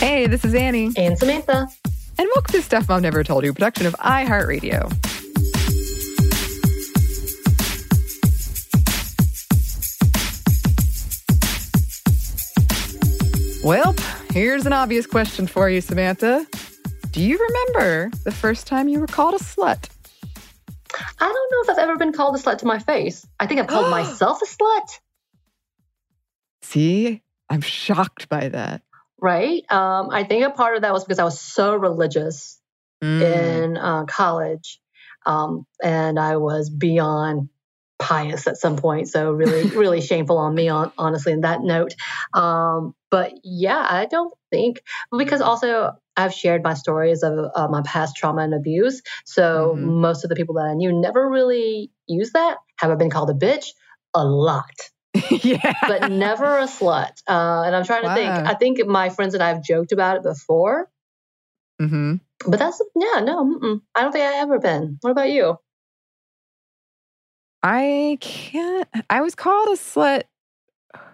Hey, this is Annie. And Samantha. And welcome to Stuff Mom Never Told You, production of iHeartRadio. Well, here's an obvious question for you, Samantha. Do you remember the first time you were called a slut? I don't know if I've ever been called a slut to my face. I think I've called myself a slut. See, I'm shocked by that. Right. Um, I think a part of that was because I was so religious Mm. in uh, college, um, and I was beyond pious at some point. So really, really shameful on me, on honestly, in that note. Um, but yeah, I don't think because also I've shared my stories of uh, my past trauma and abuse. So Mhm. most of the people that I knew never really used that. Have I been called a bitch? A lot. yeah. but never a slut. Uh, and I'm trying to think. I think my friends and I have joked about it before, Mm-hmm. but that's yeah, no, mm-mm. I don't think I've ever been. What about you? I can't. I was called a slut.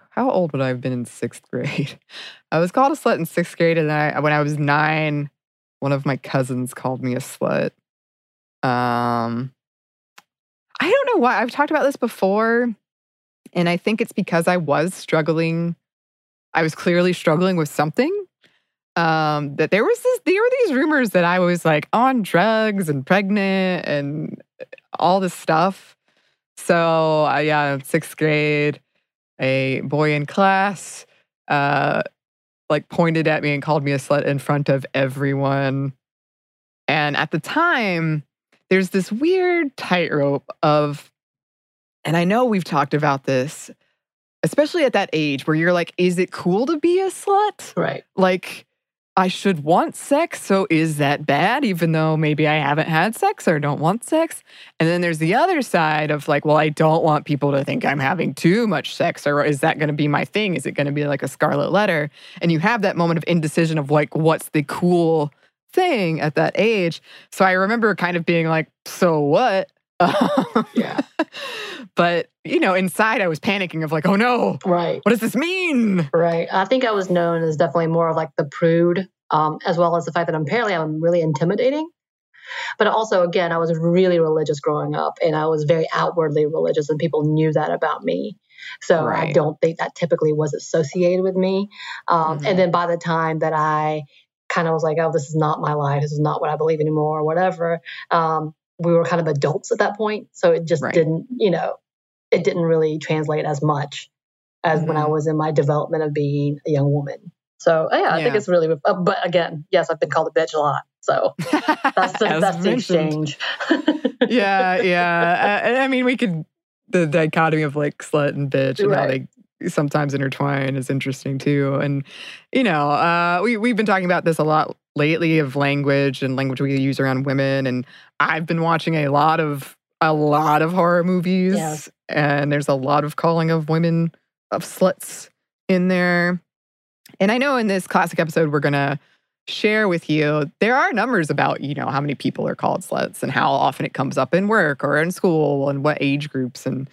How old would I have been in sixth grade? I was called a slut in sixth grade, and I, when I was nine, one of my cousins called me a slut. Um, I don't know why. I've talked about this before, and I think it's because I was struggling. I was clearly struggling with something. Um, that there was this, there were these rumors that I was like on drugs and pregnant and all this stuff. So uh, yeah, sixth grade, a boy in class, uh, like pointed at me and called me a slut in front of everyone. And at the time, there's this weird tightrope of, and I know we've talked about this, especially at that age where you're like, is it cool to be a slut? Right. like I should want sex, so is that bad, even though maybe I haven't had sex or don't want sex? And then there's the other side of like, well, I don't want people to think I'm having too much sex, or is that going to be my thing? Is it going to be like a scarlet letter? And you have that moment of indecision of like, what's the cool thing at that age? So I remember kind of being like, so what? Yeah. but, you know, inside I was panicking of like, oh no, right. what does this mean? Right. I think I was known as definitely more of like the prude, um, as well as the fact that apparently I'm really intimidating. But also, again, I was really religious growing up, and I was very outwardly religious, and people knew that about me. So I don't think that typically was associated with me. Um, Mhm. And then by the time that I kind of was like, oh, this is not my life, this is not what I believe anymore, or whatever, um, we were kind of adults at that point. So it just Right. didn't, you know, it didn't really translate as much as when I Mhm. was in my development of being a young woman. So yeah, I think it's really. Uh, but again, yes, I've been called a bitch a lot. So that's the, that's the exchange. yeah, yeah. Uh, I mean, we could the dichotomy of like slut and bitch and how they sometimes intertwine is interesting too. And you know, uh, we we've been talking about this a lot lately of language and language we use around women. And I've been watching a lot of a lot of horror movies, Yes. and there's a lot of calling of women of sluts in there. And I know in this classic episode we're gonna share with you there are numbers about you know how many people are called sluts and how often it comes up in work or in school and what age groups and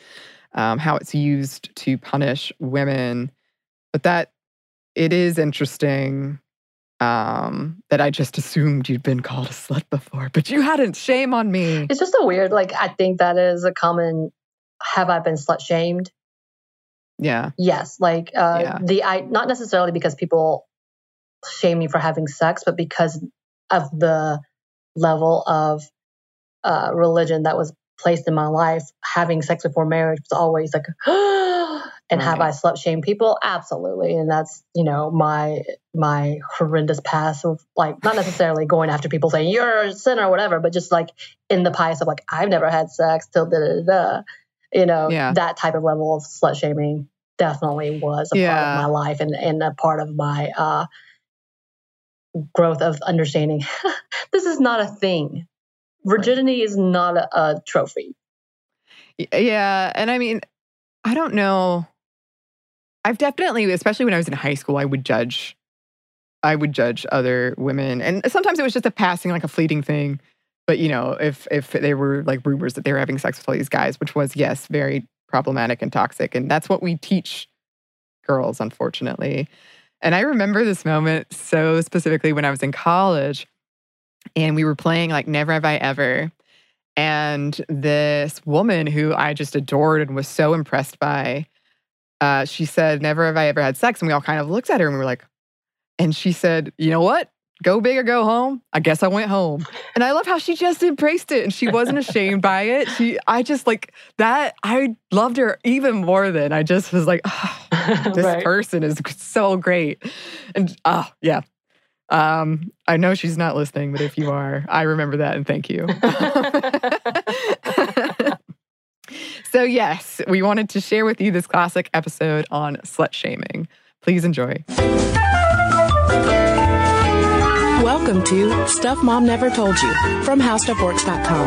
um, how it's used to punish women but that it is interesting um, that i just assumed you'd been called a slut before but you hadn't shame on me it's just a weird. Like I think that is a common. Have I been slut shamed? yeah Yes. Like uh, Yeah. the I not necessarily because people shame me for having sex, but because of the level of uh, religion that was placed in my life. Having sex before marriage was always like, and have I Right. slut shamed people? Absolutely. And that's you know my my horrendous past of like not necessarily going after people saying you're a sinner or whatever, but just like in the pious of like I've never had sex till da da da. You know Yeah. that type of level of slut shaming definitely was a part of my life and, and a part of my uh, growth of understanding this is not a thing. Virginity is not a, a trophy. Yeah. And I mean, I don't know. I've definitely, especially when I was in high school, I would judge. I would judge other women. And sometimes it was just a passing, like a fleeting thing. But you know, if if there were like rumors that they were having sex with all these guys, which was yes, very problematic and toxic. And that's what we teach girls, unfortunately. And I remember this moment so specifically when I was in college and we were playing like Never Have I Ever. And this woman who I just adored and was so impressed by, uh, she said, Never have I ever had sex. And we all kind of looked at her and we were like, and she said, You know what? Go big or go home. I guess I went home. And I love how she just embraced it and she wasn't ashamed by it. She, I just like that. I loved her even more than I just was like, oh, this Right. person is so great. And oh, yeah. Um, I know she's not listening, but if you are, I remember that and thank you. so, yes, we wanted to share with you this classic episode on slut shaming. Please enjoy. Welcome to Stuff Mom Never Told You from HowStuffWorks.com.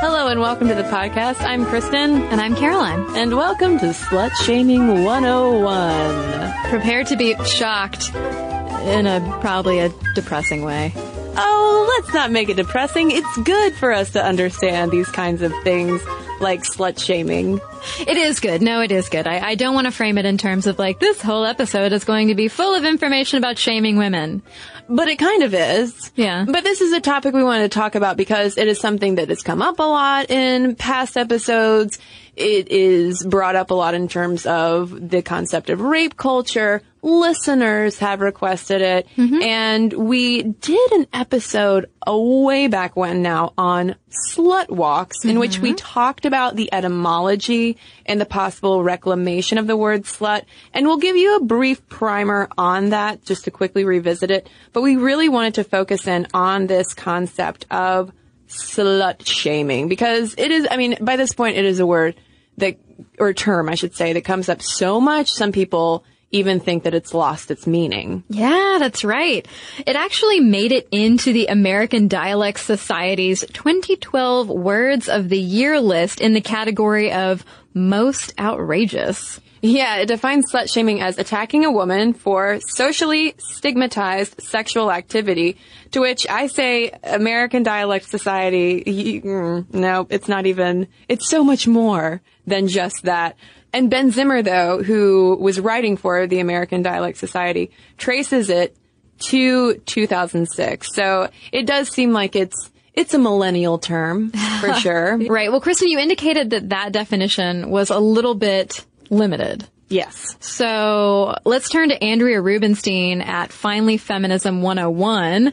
Hello and welcome to the podcast. I'm Cristen And I'm Caroline. and welcome to Slut Shaming 101 Prepare to be shocked in a probably a depressing way. Oh, let's not make it depressing. It's good for us to understand these kinds of things like slut shaming. It is good. No, it is good. I, I don't want to frame it in terms of like this whole episode is going to be full of information about shaming women. But it kind of is. Yeah. But this is a topic we wanted to talk about because it is something that has come up a lot in past episodes. It is brought up a lot in terms of the concept of rape culture. Listeners have requested it. Mm-hmm. And we did an episode a way back when now on slut walks in which we mm-hmm. talked about the etymology and the possible reclamation of the word slut. And we'll give you a brief primer on that just to quickly revisit it. But we really wanted to focus in on this concept of slut shaming because it is, I mean, by this point, it is a word that, or term, I should say, that comes up so much. Some people even think that it's lost its meaning. Yeah, that's right. It actually made it into the American Dialect Society's 2012 Words of the Year list in the category of most outrageous. Yeah, it defines slut shaming as attacking a woman for socially stigmatized sexual activity, to which I say American Dialect Society, mm, no, it's not even, it's so much more than just that. And Ben Zimmer, though, who was writing for the American Dialect Society, traces it to 2006. So it does seem like it's, it's a millennial term, for sure. Right. Well, Cristen, you indicated that that definition was a little bit limited. Yes. So let's turn to Andrea Rubenstein at Finally Feminism 101,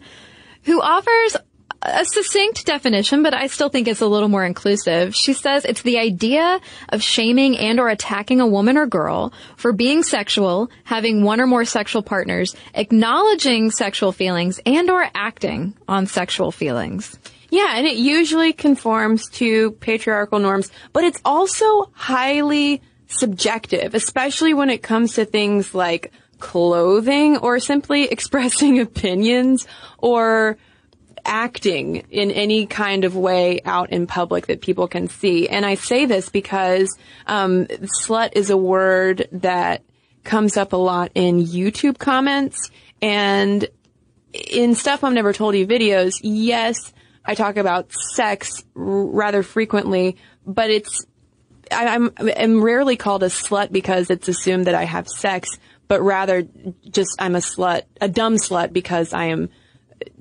who offers a succinct definition, but I still think it's a little more inclusive. She says it's the idea of shaming and or attacking a woman or girl for being sexual, having one or more sexual partners, acknowledging sexual feelings and or acting on sexual feelings. Yeah, and it usually conforms to patriarchal norms, but it's also highly subjective, especially when it comes to things like clothing or simply expressing opinions or acting in any kind of way out in public that people can see. And I say this because um, slut is a word that comes up a lot in YouTube comments and in stuff I've never told you videos. Yes, I talk about sex r- rather frequently, but it's I, I'm I'm rarely called a slut because it's assumed that I have sex, but rather just I'm a slut, a dumb slut because I am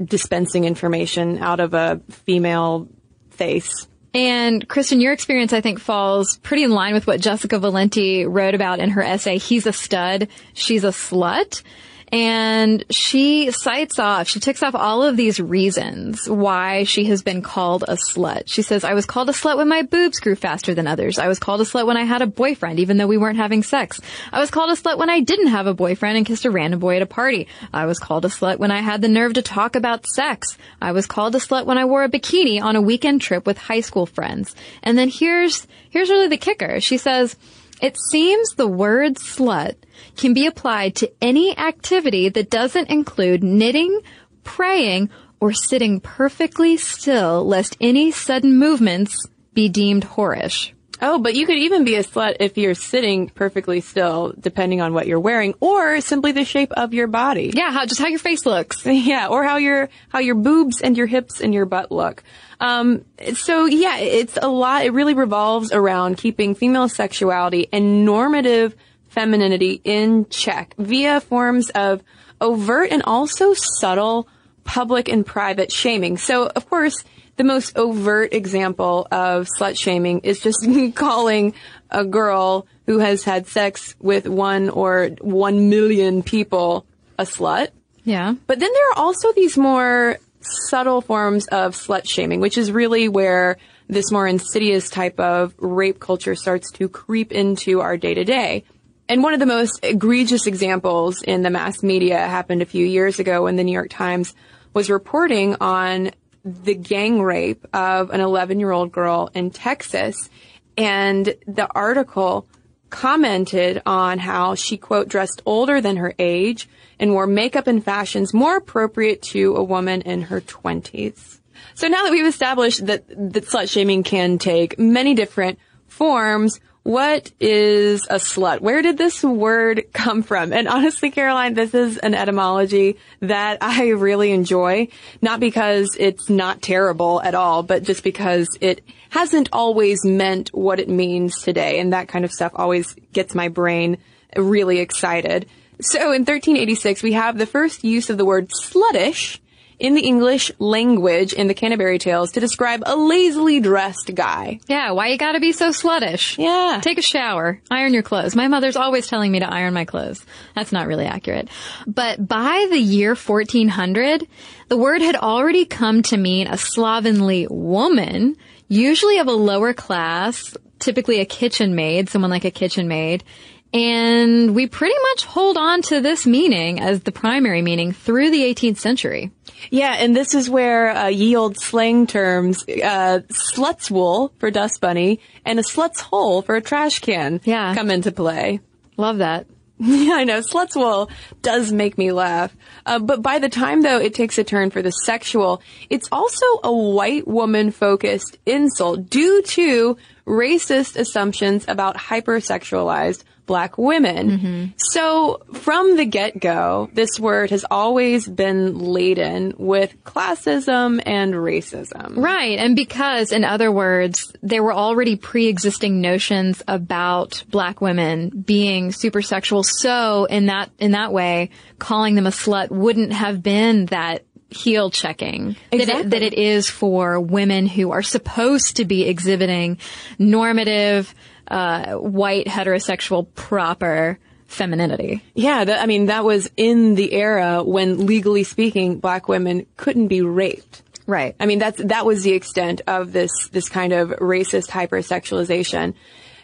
dispensing information out of a female face. And Cristen, your experience, I think, falls pretty in line with what Jessica Valenti wrote about in her essay, He's a Stud, She's a Slut. And she cites off, she ticks off all of these reasons why she has been called a slut. She says, I was called a slut when my boobs grew faster than others. I was called a slut when I had a boyfriend, even though we weren't having sex. I was called a slut when I didn't have a boyfriend and kissed a random boy at a party. I was called a slut when I had the nerve to talk about sex. I was called a slut when I wore a bikini on a weekend trip with high school friends. And then here's, here's really the kicker. She says, it seems the word slut can be applied to any activity that doesn't include knitting, praying, or sitting perfectly still lest any sudden movements be deemed whorish. Oh, but you could even be a slut if you're sitting perfectly still, depending on what you're wearing, or simply the shape of your body. Yeah, how, just how your face looks. Yeah, or how your how your boobs and your hips and your butt look. Um, so yeah, it's a lot. It really revolves around keeping female sexuality and normative femininity in check via forms of overt and also subtle public and private shaming. So of course, the most overt example of slut shaming is just calling a girl who has had sex with one or one million people a slut. Yeah. But then there are also these more subtle forms of slut shaming, which is really where this more insidious type of rape culture starts to creep into our day to day. And one of the most egregious examples in the mass media happened a few years ago when the New York Times was reporting on the gang rape of an 11 year old girl in Texas. And the article commented on how she, quote, dressed older than her age and wore makeup and fashions more appropriate to a woman in her 20s. So now that we've established that, that slut shaming can take many different forms, what is a slut? Where did this word come from? And honestly, Caroline, this is an etymology that I really enjoy. Not because it's not terrible at all, but just because it hasn't always meant what it means today. And that kind of stuff always gets my brain really excited. So in 1386, we have the first use of the word sluttish in the English language in the Canterbury Tales to describe a lazily dressed guy. Yeah, why you gotta be so sluttish? Yeah. Take a shower, iron your clothes. My mother's always telling me to iron my clothes. That's not really accurate. But by the year 1400, the word had already come to mean a slovenly woman, usually of a lower class, typically a kitchen maid, someone like a kitchen maid. And we pretty much hold on to this meaning as the primary meaning through the 18th century. Yeah, and this is where uh, ye old slang terms, uh, slut's wool for dust bunny and a slut's hole for a trash can Yeah. come into play. Love that. Yeah, I know. Slut's wool does make me laugh. Uh, but by the time, though, it takes a turn for the sexual, it's also a white woman focused insult due to racist assumptions about hypersexualized black women. Mm-hmm. So from the get-go, this word has always been laden with classism and racism. Right. And because, in other words, there were already pre-existing notions about black women being super sexual. So in that, in that way, calling them a slut wouldn't have been that heel checking that, it, that it is for women who are supposed to be exhibiting normative, uh, white heterosexual proper femininity. Yeah, that, I mean, that was in the era when legally speaking, black women couldn't be raped. Right. I mean, that's, that was the extent of this, this kind of racist hypersexualization.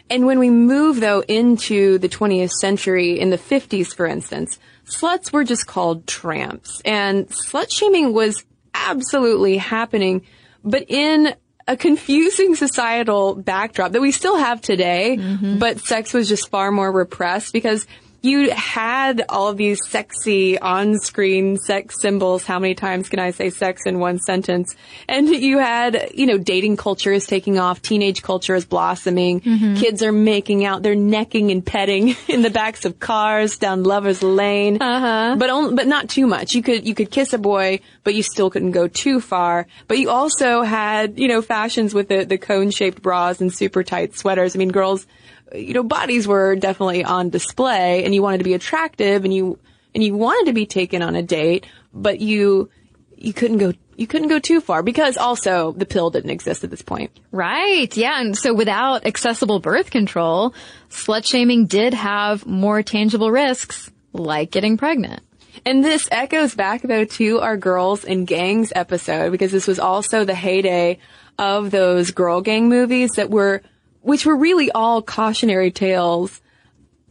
And when we move though into the 20th century, in the 50s, for instance, sluts were just called tramps and slut shaming was absolutely happening, but in a confusing societal backdrop that we still have today, mm-hmm. but sex was just far more repressed because you had all of these sexy on-screen sex symbols. How many times can I say sex in one sentence? And you had, you know, dating culture is taking off. Teenage culture is blossoming. Kids are making out. They're necking and petting in the backs of cars down lovers lane. Uh-huh. But only, but not too much. You could, you could kiss a boy, but you still couldn't go too far. But you also had, you know, fashions with the, the cone-shaped bras and super tight sweaters. I mean, girls, you know, bodies were definitely on display and you wanted to be attractive and you, and you wanted to be taken on a date, but you, you couldn't go, you couldn't go too far because also the pill didn't exist at this point. Right. Yeah. And so without accessible birth control, slut shaming did have more tangible risks, like getting pregnant. And this echoes back though to our girls and gangs episode because this was also the heyday of those girl gang movies that were, which were really all cautionary tales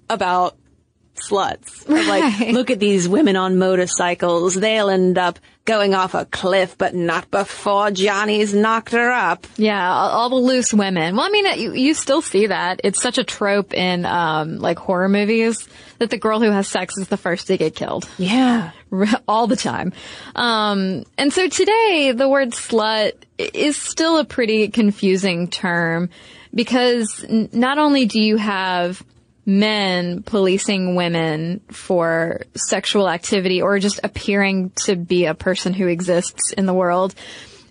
about sluts. Of like, look at these women on motorcycles. They'll end up going off a cliff, but not before Johnny's knocked her up. Yeah, all, all the loose women. Well, I mean, you, you still see that. It's such a trope in, um, like horror movies that the girl who has sex is the first to get killed. Yeah. all the time. Um, and so today the word slut is still a pretty confusing term because n- not only do you have men policing women for sexual activity or just appearing to be a person who exists in the world,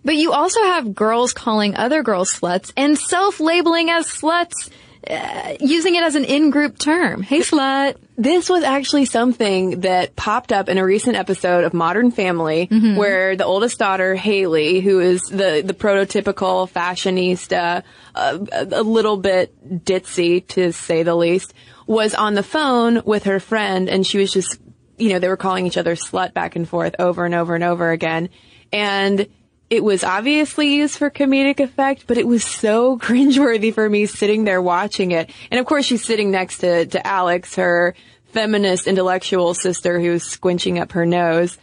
but you also have girls calling other girls sluts and self-labeling as sluts, uh, using it as an in-group term. Hey slut. This was actually something that popped up in a recent episode of Modern Family, where the oldest daughter, Haley, who is the, the prototypical fashionista, uh, a little bit ditzy to say the least, was on the phone with her friend and she was just, you know, they were calling each other slut back and forth over and over and over again. And it was obviously used for comedic effect, but it was so cringeworthy for me sitting there watching it. And of course, she's sitting next to, to Alex, her feminist intellectual sister who's squinching up her nose.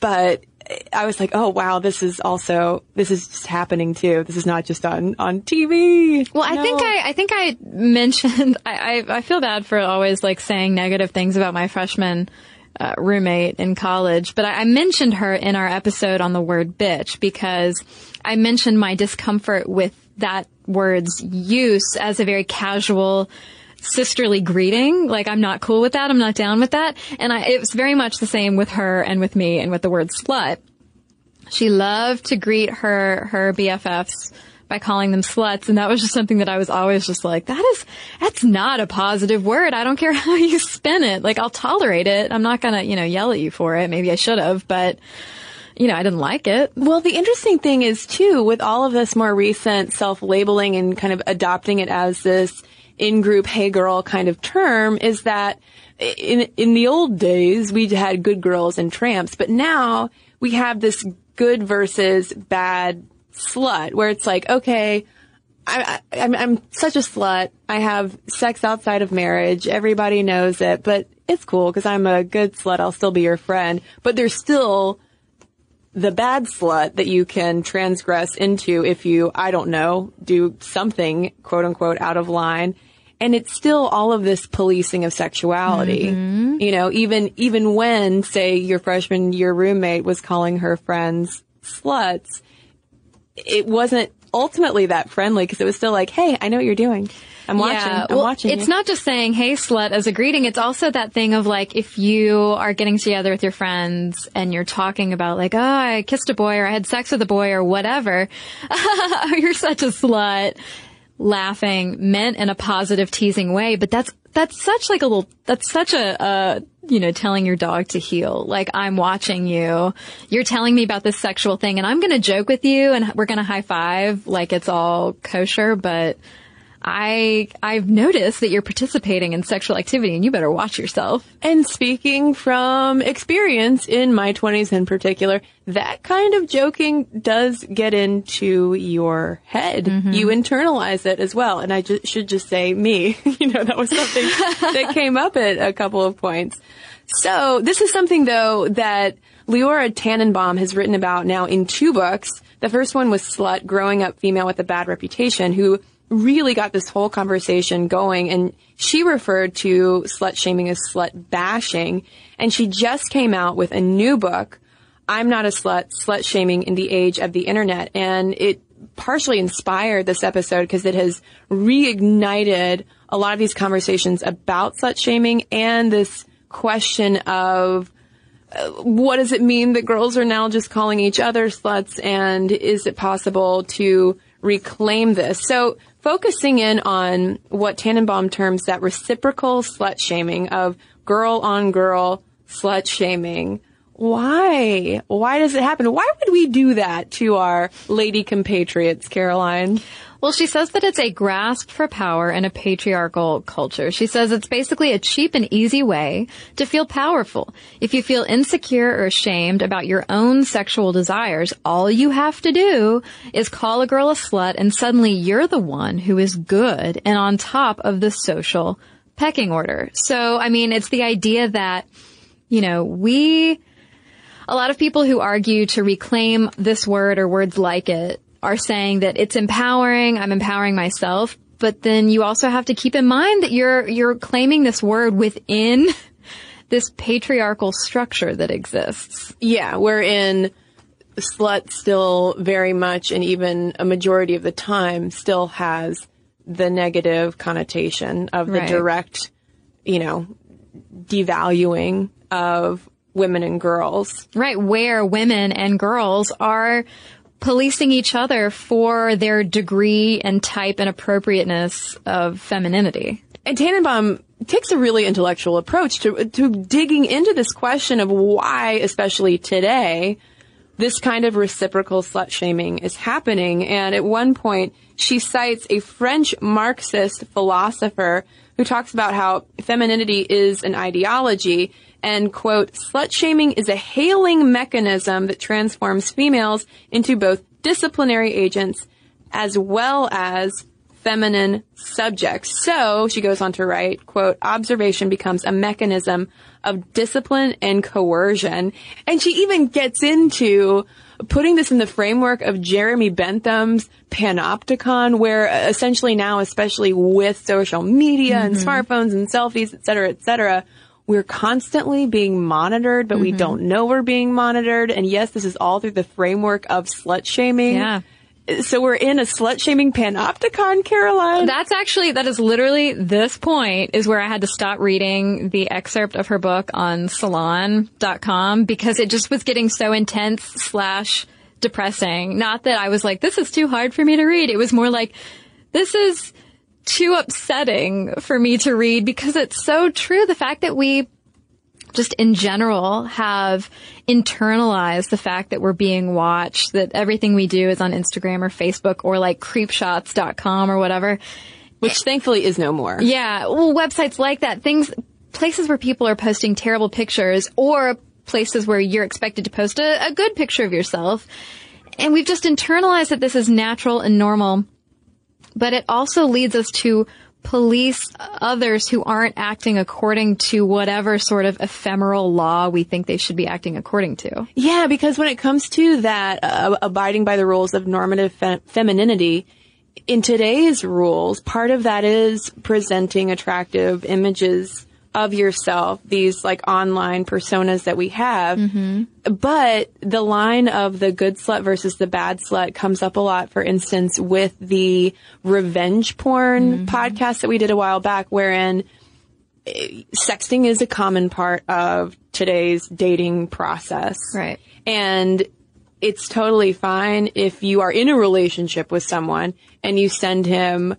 But I was like, oh wow, this is also, this is just happening too. This is not just on, on TV. Well, I think I, I think I mentioned, I, I, I feel bad for always like saying negative things about my freshman uh, roommate in college, but I, I mentioned her in our episode on the word bitch because I mentioned my discomfort with that word's use as a very casual, sisterly greeting. Like I'm not cool with that. I'm not down with that. And I, it was very much the same with her and with me and with the word slut. She loved to greet her, her BFFs by calling them sluts. And that was just something that I was always just like, that is, that's not a positive word. I don't care how you spin it. Like I'll tolerate it. I'm not going to, you know, yell at you for it. Maybe I should have, but you know, I didn't like it. Well, the interesting thing is too, with all of this more recent self-labeling and kind of adopting it as this in-group hey girl kind of term is that in, in the old days, we had good girls and tramps, but now we have this good versus bad slut where it's like, okay, I, I, I'm, I'm such a slut. I have sex outside of marriage. Everybody knows it, but it's cool because I'm a good slut. I'll still be your friend, but there's still the bad slut that you can transgress into if you, I don't know, do something quote unquote out of line. And it's still all of this policing of sexuality. Mm-hmm. You know, even, even when, say, your freshman year roommate was calling her friends sluts, it wasn't ultimately that friendly because it was still like, hey, I know what you're doing. I'm watching. Yeah, I'm well, watching. It's you." not just saying "Hey, slut" as a greeting. It's also that thing of like if you are getting together with your friends and you're talking about like, "Oh, I kissed a boy," or "I had sex with a boy," or whatever. Oh, you're such a slut. Laughing meant in a positive, teasing way, but that's that's such like a little. That's such a. Uh, you know, telling your dog to heel Like, I'm watching you. You're telling me about this sexual thing and I'm going to joke with you and we're going to high five like it's all kosher, but I I've noticed that you're participating in sexual activity and you better watch yourself. And speaking from experience in my 20s in particular, that kind of joking does get into your head. Mm-hmm. You internalize it as well. And I ju- should just say me. you know, that was something that came up at a couple of points. So this is something though that Leora Tannenbaum has written about now in two books. The first one was Slut, Growing Up Female with a Bad Reputation, who really got this whole conversation going and she referred to slut shaming as slut bashing and she just came out with a new book i'm not a slut slut shaming in the age of the internet and it partially inspired this episode because it has reignited a lot of these conversations about slut shaming and this question of uh, what does it mean that girls are now just calling each other sluts and is it possible to reclaim this? So focusing in on what Tannenbaum terms that reciprocal slut shaming of girl on girl slut shaming. Why? Why does it happen? Why would we do that to our lady compatriots, Caroline? Well, she says that it's a grasp for power in a patriarchal culture. She says it's basically a cheap and easy way to feel powerful. If you feel insecure or ashamed about your own sexual desires, all you have to do is call a girl a slut and suddenly you're the one who is good and on top of the social pecking order. So, I mean, it's the idea that, you know, we, a lot of people who argue to reclaim this word or words like it are saying that it's empowering, I'm empowering myself, but then you also have to keep in mind that you're, you're claiming this word within this patriarchal structure that exists. Yeah, wherein slut still very much and even a majority of the time still has the negative connotation of the Right. direct, you know, devaluing of women and girls. Right, where women and girls are policing each other for their degree and type and appropriateness of femininity. And Tannenbaum takes a really intellectual approach to to digging into this question of why, especially today, this kind of reciprocal slut shaming is happening. And at one point, she cites a French Marxist philosopher who talks about how femininity is an ideology and quote, slut shaming is a hailing mechanism that transforms females into both disciplinary agents as well as feminine subjects. So she goes on to write, quote, observation becomes a mechanism of discipline and coercion. And she even gets into putting this in the framework of Jeremy Bentham's panopticon, where uh, essentially now, especially with social media and smartphones and selfies, et cetera, et cetera, we're constantly being monitored, but we mm-hmm. don't know we're being monitored. And yes, this is all through the framework of slut shaming. Yeah. So we're in a slut shaming panopticon, Caroline. That's actually, that is literally this point is where I had to stop reading the excerpt of her book on salon.com because it just was getting so intense slash depressing. Not that I was like, this is too hard for me to read. It was more like, this is too upsetting for me to read because it's so true. The fact that we just in general have internalized the fact that we're being watched, that everything we do is on Instagram or Facebook or like creepshots.com or whatever. which thankfully is no more. Yeah, well, websites like that, things, places where people are posting terrible pictures or places where you're expected to post a, a good picture of yourself. And we've just internalized that this is natural and normal. But it also leads us to police others who aren't acting according to whatever sort of ephemeral law we think they should be acting according to. Yeah, because when it comes to that uh, abiding by the rules of normative fe- femininity, in today's rules, part of that is presenting attractive images of yourself, these like online personas that we have. But the line of the good slut versus the bad slut comes up a lot, for instance, with the revenge porn podcast that we did a while back, wherein eh, sexting is a common part of today's dating process. Right. And it's totally fine if you are in a relationship with someone and you send him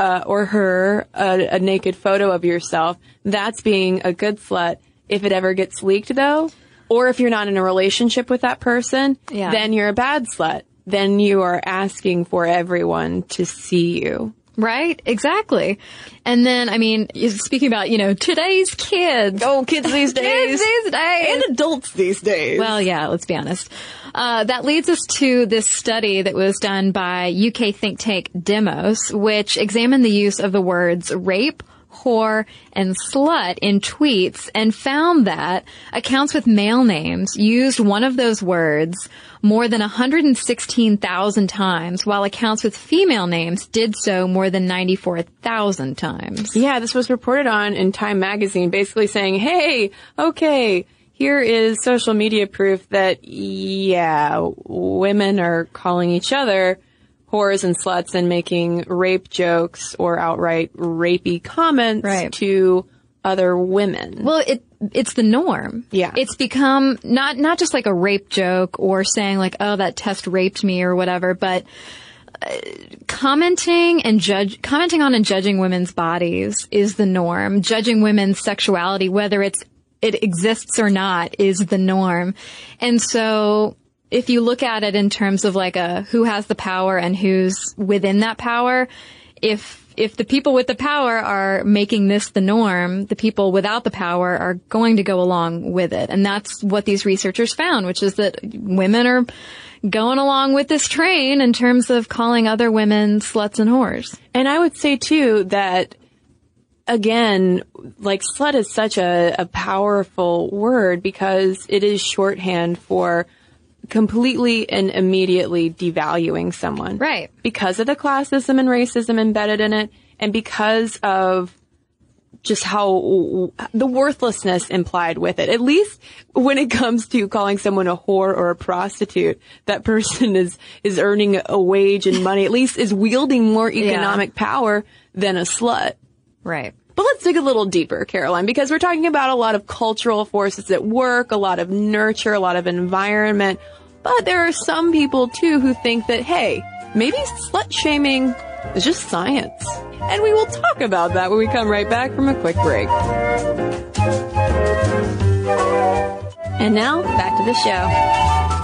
uh, or her a, a naked photo of yourself. That's being a good slut. If it ever gets leaked though, or if you're not in a relationship with that person, Yeah. then you're a bad slut. Then you are asking for everyone to see you. Right? Exactly. And then, I mean, speaking about, you know, today's kids. Oh, kids these days. Kids these days. and adults these days. Well, yeah, let's be honest. Uh, that leads us to this study that was done by UK think tank Demos, which examined the use of the words rape, whore, and slut in tweets and found that accounts with male names used one of those words more than 116,000 times, while accounts with female names did so more than 94,000 times. Yeah, this was reported on in Time magazine, basically saying, hey, okay, here is social media proof that, yeah, women are calling each other whores and sluts and making rape jokes or outright rapey comments Right. to other women. Well, it it's the norm. Yeah. It's become not not just like a rape joke or saying like, "Oh, that test raped me" or whatever, but uh, commenting and judge commenting on and judging women's bodies is the norm. Judging women's sexuality, whether it's it exists or not, is the norm. And so if you look at it in terms of like a who has the power and who's within that power, if if the people with the power are making this the norm, the people without the power are going to go along with it. And that's what these researchers found, which is that women are going along with this train in terms of calling other women sluts and whores. And I would say too that again, like slut is such a, a powerful word because it is shorthand for completely and immediately devaluing someone. Right. Because of the classism and racism embedded in it and because of just how the worthlessness implied with it. At least when it comes to calling someone a whore or a prostitute, that person is is earning a wage and money. At least is wielding more economic yeah. power than a slut. Right. But let's dig a little deeper, Caroline, because we're talking about a lot of cultural forces at work, a lot of nurture, a lot of environment. But there are some people too who think that, hey, maybe slut shaming is just science. And we will talk about that when we come right back from a quick break. And now, back to the show.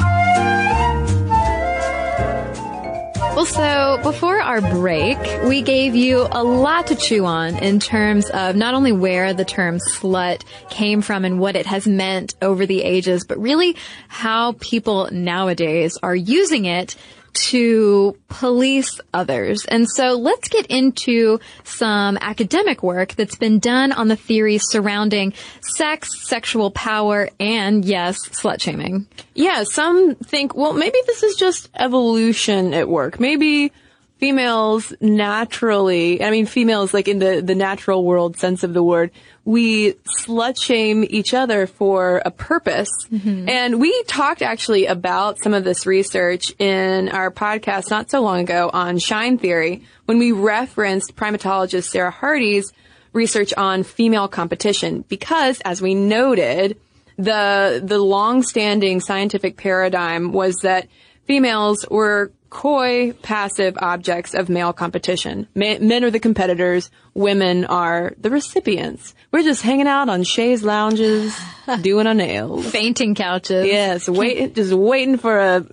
Well, so before our break, we gave you a lot to chew on in terms of not only where the term slut came from and what it has meant over the ages, but really how people nowadays are using it to police others. And so let's get into some academic work that's been done on the theories surrounding sex, sexual power, and yes, slut shaming. Yeah, some think, well, maybe this is just evolution at work. Maybe females naturally, I mean females like in the, the natural world sense of the word, we slut shame each other for a purpose. Mm-hmm. And we talked actually about some of this research in our podcast not so long ago on shine theory when we referenced primatologist Sarah Hrdy's research on female competition because as we noted, the, the long-standing scientific paradigm was that females were coy, passive objects of male competition. Men are the competitors, women are the recipients. We're just hanging out on chaise lounges, doing our nails. Fainting couches. Yes, wait, just waiting for a,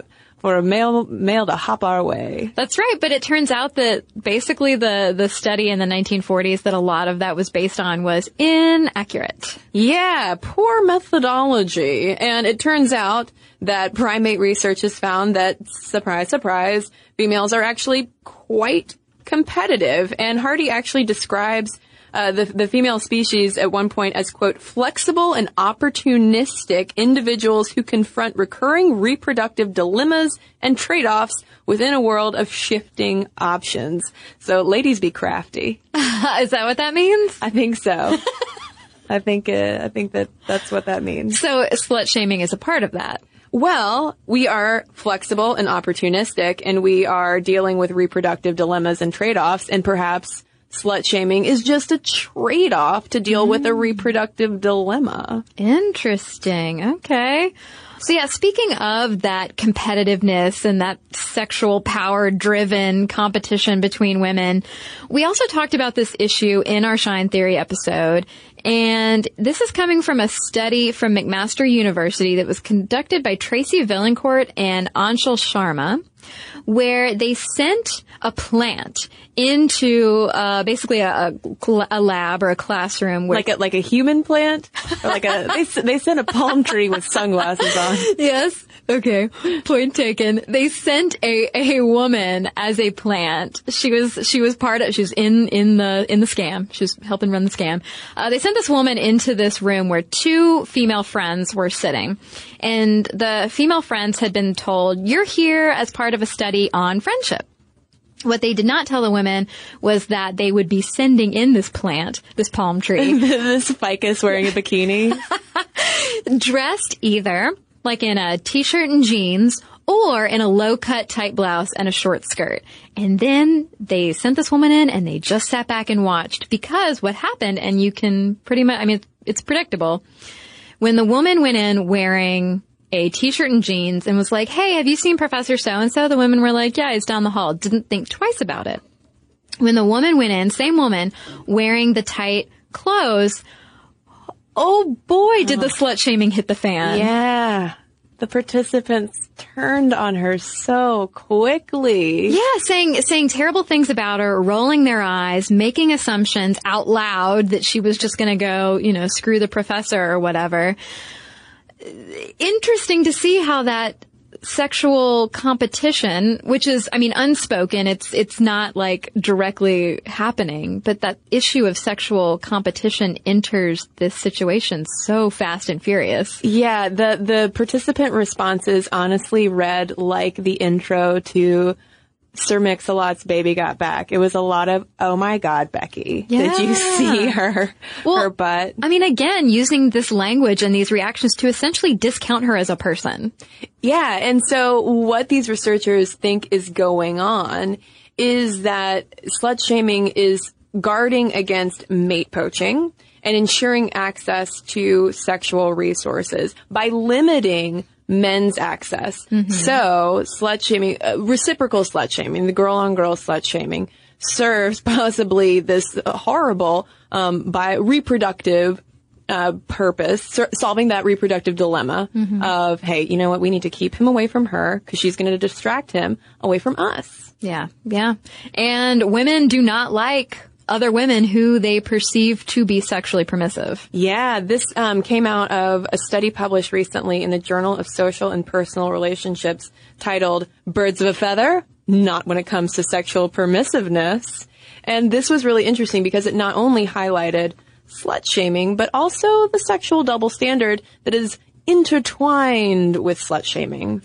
for a male male to hop our way. That's right, but it turns out that basically the the study in the 1940s that a lot of that was based on was inaccurate. Yeah, poor methodology. And it turns out that primate research has found that surprise surprise, females are actually quite competitive and Hrdy actually describes uh, the, the female species at one point as quote flexible and opportunistic individuals who confront recurring reproductive dilemmas and trade-offs within a world of shifting options. So ladies be crafty. Is that what that means? I think so. I think uh, I think that that's what that means. So slut shaming is a part of that. Well, we are flexible and opportunistic and we are dealing with reproductive dilemmas and trade-offs and perhaps slut shaming is just a trade off to deal mm. with a mm. reproductive dilemma. Interesting. Okay. So yeah, speaking of that competitiveness and that sexual power driven competition between women, we also talked about this issue in our Shine Theory episode. And this is coming from a study from McMaster University that was conducted by Tracy Vaillancourt and Anshul Sharma where they sent a plant into uh, basically a, a, lab or a classroom like a like a human plant? Or like a they they sent a palm tree with sunglasses on. Yes okay point taken. They sent a a woman as a plant. She was she was part of she was in in the in the scam. She was helping run the scam. Uh, they sent this woman into this room where two female friends were sitting. And the female friends had been told you're here as part of a study on friendship. What they did not tell the women was that they would be sending in this plant, this palm tree. this ficus wearing a bikini. Dressed either like in a t-shirt and jeans or in a low cut tight blouse and a short skirt. And then they sent this woman in and they just sat back and watched because what happened, and you can pretty much, I mean, it's predictable. When the woman went in wearing a t-shirt and jeans and was like, Hey, have you seen Professor so-and-so? The women were like, yeah, he's down the hall. Didn't think twice about it. When the woman went in, same woman, wearing the tight clothes, oh boy, did the uh-huh. slut shaming hit the fan. Yeah. The participants turned on her so quickly. Yeah, saying saying terrible things about her, rolling their eyes, making assumptions out loud that she was just going to go, you know, screw the professor or whatever interesting to see how that sexual competition, which is, I mean, unspoken. It's, it's not like directly happening, but that issue of sexual competition enters this situation so fast and furious. Yeah, the the participant responses honestly read like the intro to Sir Mix-a-Lot's Baby Got Back. It was a lot of, oh my God, Becky, did you see her, Well, her butt? I mean, again, using this language and these reactions to essentially discount her as a person. Yeah, and so what these researchers think is going on is that slut shaming is guarding against mate poaching and ensuring access to sexual resources by limiting men's access. So slut shaming, uh, reciprocal slut shaming, the girl on girl slut shaming serves possibly this horrible, um, by reproductive uh, purpose, solving that reproductive dilemma of, hey, you know what, we need to keep him away from her because she's going to distract him away from us. Yeah, yeah. And women do not like other women who they perceive to be sexually permissive. Yeah, this um, came out of a study published recently in the Journal of Social and Personal Relationships titled Birds of a Feather, Not When It Comes to Sexual Permissiveness. And this was really interesting because it not only highlighted slut shaming, but also the sexual double standard that is intertwined with slut shaming.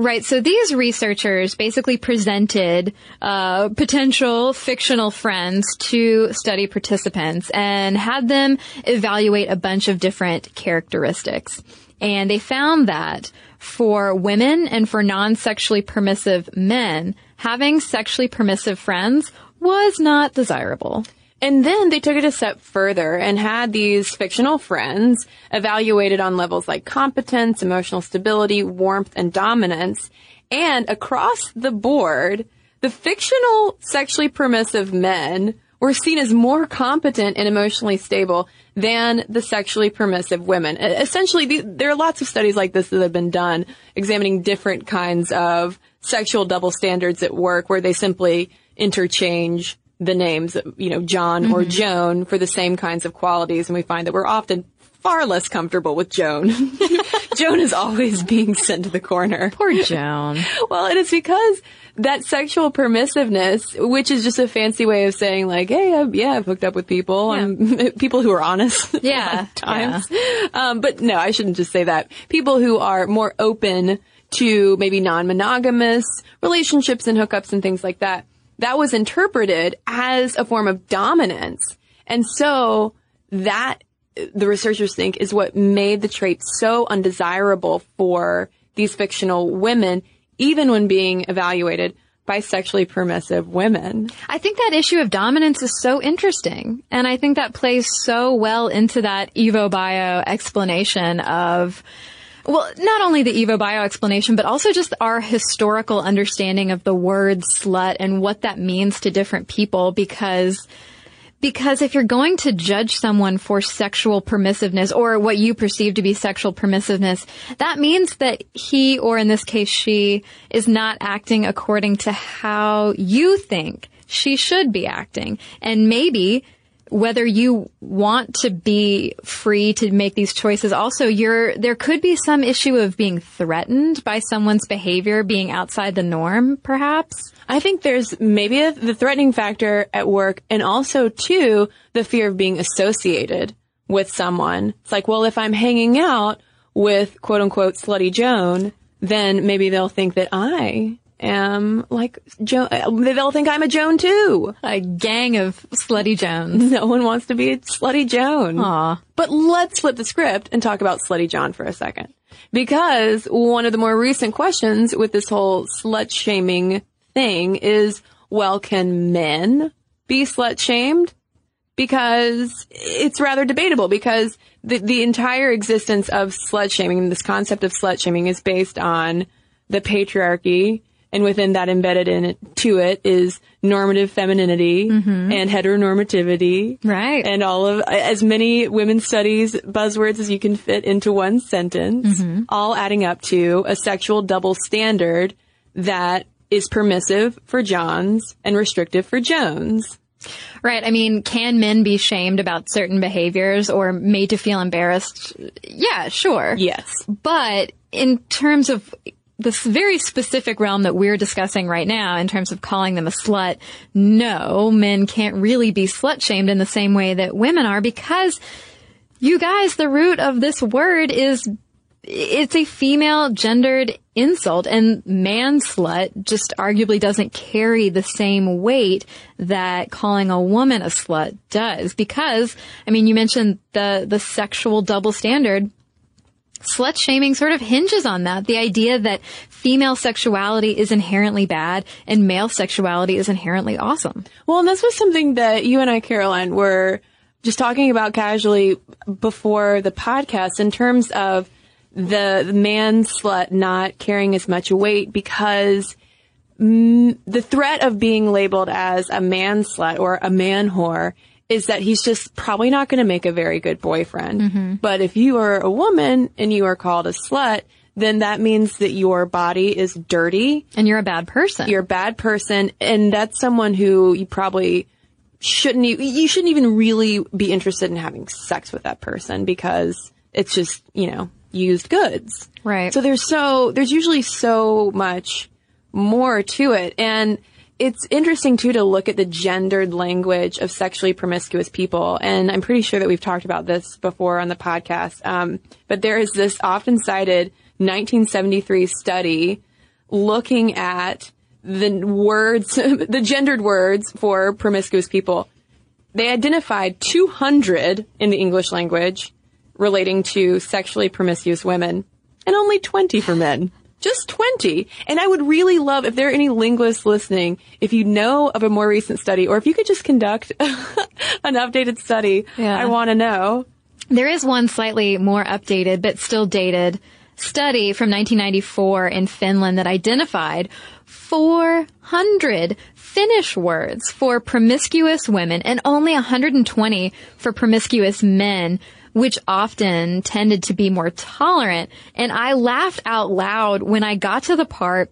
Right. So these researchers basically presented uh, potential fictional friends to study participants and had them evaluate a bunch of different characteristics. And they found that for women and for non-sexually permissive men, having sexually permissive friends was not desirable. And then they took it a step further and had these fictional friends evaluated on levels like competence, emotional stability, warmth, and dominance. And across the board, the fictional sexually permissive men were seen as more competent and emotionally stable than the sexually permissive women. Essentially, there are lots of studies like this that have been done examining different kinds of sexual double standards at work where they simply interchange the names, you know, John or Joan for the same kinds of qualities. And we find that we're often far less comfortable with Joan. Joan is always being sent to the corner. Poor Joan. Well, it is because that sexual permissiveness, which is just a fancy way of saying like, hey, I've, yeah, I've hooked up with people, and people who are honest. Yeah, times. Um, but no, I shouldn't just say that. People who are more open to maybe non-monogamous relationships and hookups and things like that. That was interpreted as a form of dominance. And so that the researchers think is what made the trait so undesirable for these fictional women, even when being evaluated by sexually permissive women. I think that issue of dominance is so interesting. And I think that plays so well into that Evo Bio explanation of, well, not only the Evo Bio explanation, but also just our historical understanding of the word slut and what that means to different people because because if you're going to judge someone for sexual permissiveness or what you perceive to be sexual permissiveness, that means that he, or in this case she, is not acting according to how you think she should be acting. And maybe whether you want to be free to make these choices, also you're, there could be some issue of being threatened by someone's behavior being outside the norm, perhaps. I think there's maybe a, the threatening factor at work and also too the fear of being associated with someone. It's like, well, if I'm hanging out with quote unquote slutty Joan, then maybe they'll think that I am like Joan. They'll think I'm a Joan too. A gang of slutty Jones. No one wants to be a slutty Joan. Aw. But let's flip the script and talk about Slutty John for a second. Because one of the more recent questions with this whole slut shaming thing is, well, can men be slut shamed? Because it's rather debatable because the, the entire existence of slut shaming, this concept of slut shaming is based on the patriarchy and within that embedded in it, to it is normative femininity mm-hmm. and heteronormativity. Right. And all of, as many women's studies buzzwords as you can fit into one sentence, mm-hmm. all adding up to a sexual double standard that is permissive for Johns and restrictive for Jones. Right. I mean, can men be shamed about certain behaviors or made to feel embarrassed? Yeah, sure. Yes. But in terms of this very specific realm that we're discussing right now in terms of calling them a slut, no, men can't really be slut shamed in the same way that women are because you guys, the root of this word is it's a female gendered insult and man slut just arguably doesn't carry the same weight that calling a woman a slut does because I mean you mentioned the the sexual double standard slut shaming sort of hinges on that. The idea that female sexuality is inherently bad and male sexuality is inherently awesome. Well, and this was something that you and I, Caroline, were just talking about casually before the podcast in terms of the, man slut not carrying as much weight because the threat of being labeled as a man slut or a man whore is that he's just probably not going to make a very good boyfriend. Mm-hmm. But if you are a woman and you are called a slut, then that means that your body is dirty. And you're a bad person. You're a bad person and that's someone who you probably shouldn't you shouldn't even really be interested in having sex with that person because it's just you know used goods. Right. so there's so there's usually so much more to it. And it's interesting too to look at the gendered language of sexually promiscuous people and i'm pretty sure that we've talked about this before on the podcast um, but there is this often cited 1973 study looking at the words, the gendered words for promiscuous people. They identified 200 in the English language relating to sexually promiscuous women and only 20 for men. Just 20. And I would really love, if there are any linguists listening, if you know of a more recent study or if you could just conduct an updated study, Yeah. I want to know. There is one slightly more updated, but still dated study from 1994 in Finland that identified 400 Finnish words for promiscuous women and only 120 for promiscuous men, which often tended to be more tolerant. And I laughed out loud when I got to the part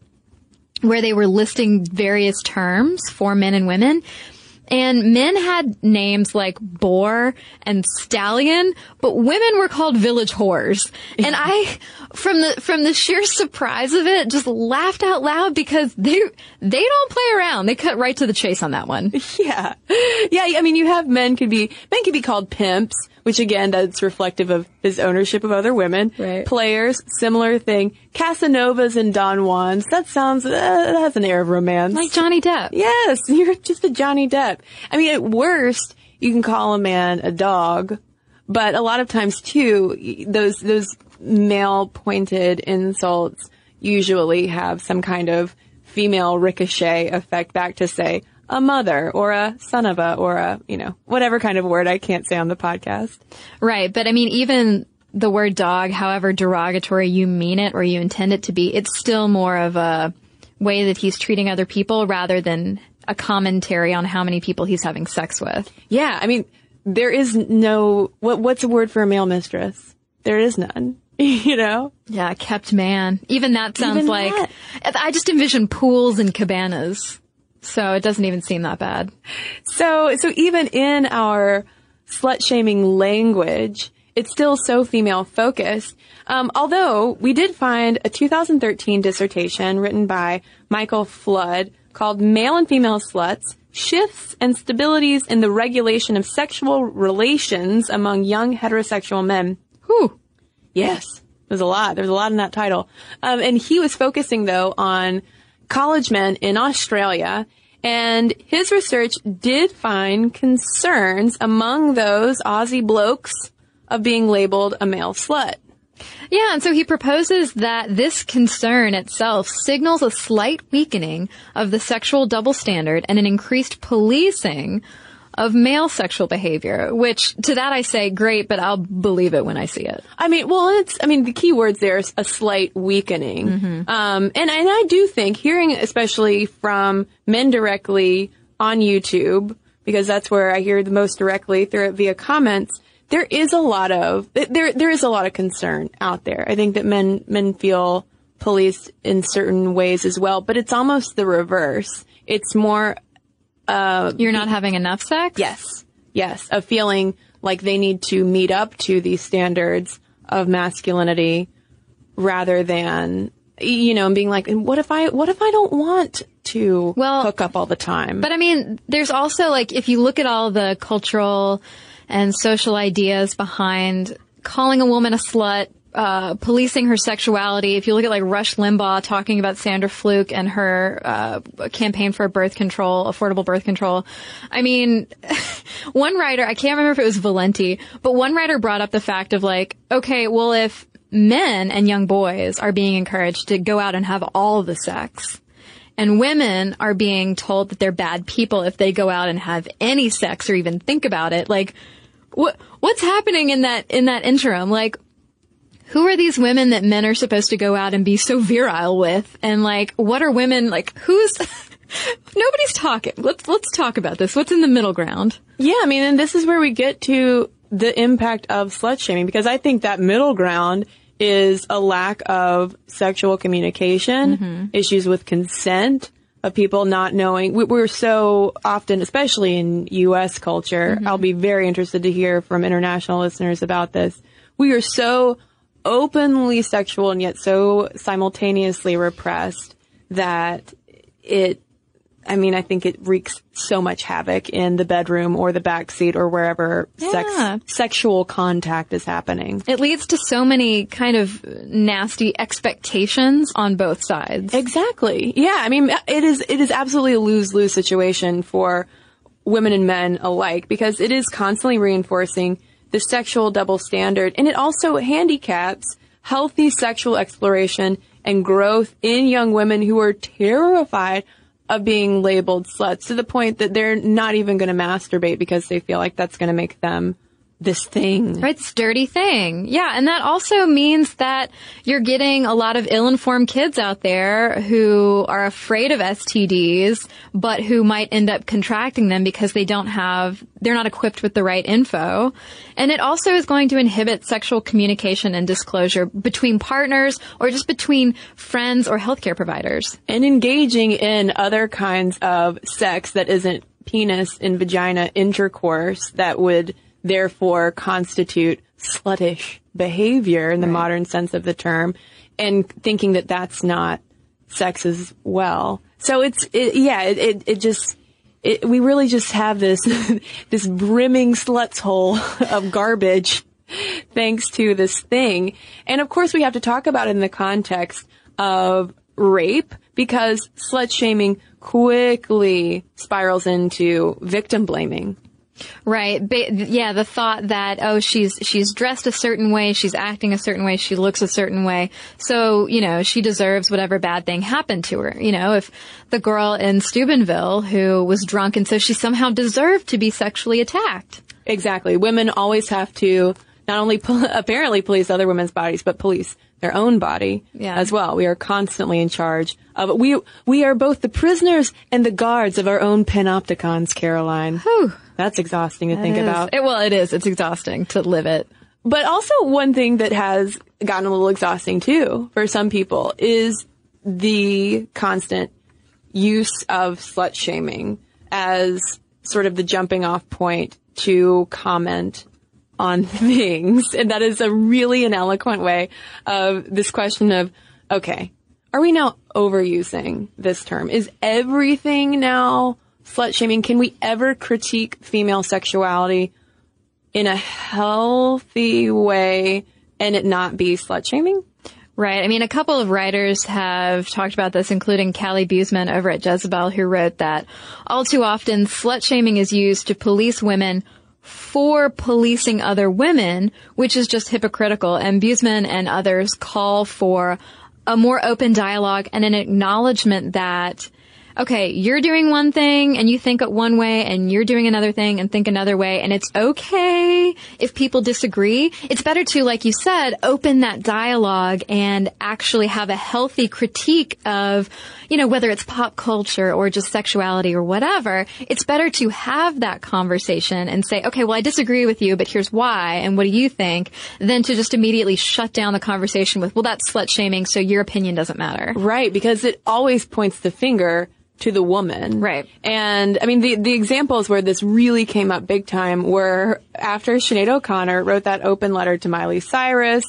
where they were listing various terms for men and women. And men had names like boar and stallion, but women were called village whores. And I, from the, from the sheer surprise of it, just laughed out loud because they, they don't play around. They cut right to the chase on that one. Yeah. Yeah, I mean, you have men could be, men could be called pimps, which again, that's reflective of his ownership of other women. Right. Players, similar thing. Casanovas and Don Juans, that sounds, uh, that has an air of romance. Like Johnny Depp. yes, you're just a Johnny Depp. I mean, at worst, you can call a man a dog, but a lot of times too, those, those male pointed insults usually have some kind of female ricochet effect back to say a mother or a son of a or a, you know, whatever kind of word I can't say on the podcast. Right. But I mean, even the word dog, however derogatory you mean it or you intend it to be, it's still more of a way that he's treating other people rather than a commentary on how many people he's having sex with. Yeah. I mean, there is no, what, what's a word for a male mistress? There is none, you know? Yeah, kept man. Even that sounds Even like that. I just envision pools and cabanas. So it doesn't even seem that bad. So, so even in our slut shaming language, it's still so female focused. Um, although we did find a 2013 dissertation written by Michael Flood called Male and Female Sluts, Shifts and Stabilities in the Regulation of Sexual Relations Among Young Heterosexual Men. Whew. Yes, there's a lot. There's a lot in that title. Um, and he was focusing though on college men in Australia. And his research did find concerns among those Aussie blokes of being labeled a male slut. Yeah, and so he proposes that this concern itself signals a slight weakening of the sexual double standard and an increased policing of male sexual behavior, which to that I say, great, but I'll believe it when I see it. I mean, well, it's, I mean, the key words there is a slight weakening. Um, and, and I do think hearing, especially from men directly on YouTube, because that's where I hear the most directly through it via comments, there is a lot of, there, there is a lot of concern out there. I think that men, men feel policed in certain ways as well, but it's almost the reverse. It's more Uh, You're not having enough sex? Yes. Yes. Of feeling like they need to meet up to these standards of masculinity rather than you know, and being like, and what if I, what if I don't want to Well, hook up all the time? But I mean, there's also like, if you look at all the cultural and social ideas behind calling a woman a slut, uh, policing her sexuality. If you look at like Rush Limbaugh talking about Sandra Fluke and her uh, campaign for birth control, affordable birth control. I mean, one writer, I can't remember if it was Valenti, but one writer brought up the fact of like, okay, well, if men and young boys are being encouraged to go out and have all the sex, and women are being told that they're bad people if they go out and have any sex or even think about it. Like, what what's happening in that in that interim? Like, who are these women that men are supposed to go out and be so virile with? And like, what are women like? Who's nobody's talking. Let's let's talk about this. What's in the middle ground? Yeah, I mean, and this is where we get to the impact of slut shaming because I think that middle ground is a lack of sexual communication, mm-hmm. issues with consent, of people not knowing. We, we're so often, especially in U.S. culture, mm-hmm. I'll be very interested to hear from international listeners about this. We are so openly sexual and yet so simultaneously repressed that it I mean, I think it wreaks so much havoc in the bedroom or the backseat or wherever Yeah. sex, sexual contact is happening. It leads to so many kind of nasty expectations on both sides. Exactly. Yeah. I mean, it is, it is absolutely a lose-lose situation for women and men alike because it is constantly reinforcing the sexual double standard. And it also handicaps healthy sexual exploration and growth in young women who are terrified of being labeled sluts to the point that they're not even going to masturbate because they feel like that's going to make them this thing. Right, this dirty thing. Yeah, and that also means that you're getting a lot of ill-informed kids out there who are afraid of STDs, but who might end up contracting them because they don't have, they're not equipped with the right info. And it also is going to inhibit sexual communication and disclosure between partners or just between friends or healthcare providers. and engaging in other kinds of sex that isn't penis and vagina intercourse that would therefore constitute sluttish behavior in the modern sense of the term and thinking that that's not sex as well. So it's, it, yeah, it, it, it just, it, we really just have this, this brimming sluts hole of garbage thanks to this thing. And of course we have to talk about it in the context of rape because slut shaming quickly spirals into victim blaming. Right. Ba- yeah, the thought that oh she's she's dressed a certain way, she's acting a certain way, she looks a certain way. So, you know, she deserves whatever bad thing happened to her. You know, if the girl in Steubenville who was drunk and so she somehow deserved to be sexually attacked. Exactly. Women always have to not only pol- apparently police other women's bodies, but police their own body Yeah. as well. We are constantly in charge of we we are both the prisoners and the guards of our own panopticons, Caroline. Whew. That's exhausting to think It is- about. It, well, it is. It's exhausting to live it. But also one thing that has gotten a little exhausting too for some people is the constant use of slut shaming as sort of the jumping off point to comment on things. And that is a really an eloquent way of this question of, okay, are we now overusing this term? Is everything now slut shaming? Can we ever critique female sexuality in a healthy way and it not be slut shaming? Right. I mean, a couple of writers have talked about this, including Callie Beusman over at Jezebel, who wrote that all too often slut shaming is used to police women for policing other women, which is just hypocritical. And Beusman and others call for a more open dialogue and an acknowledgement that okay, you're doing one thing and you think it one way and you're doing another thing and think another way and it's okay if people disagree. It's better to, like you said, open that dialogue and actually have a healthy critique of, you know, whether it's pop culture or just sexuality or whatever. It's better to have that conversation and say, okay, well, I disagree with you, but here's why and what do you think than to just immediately shut down the conversation with, well, that's slut shaming, so your opinion doesn't matter. Right, because it always points the finger to the woman. Right. And I mean, the, the examples where this really came up big time were after Sinead O'Connor wrote that open letter to Miley Cyrus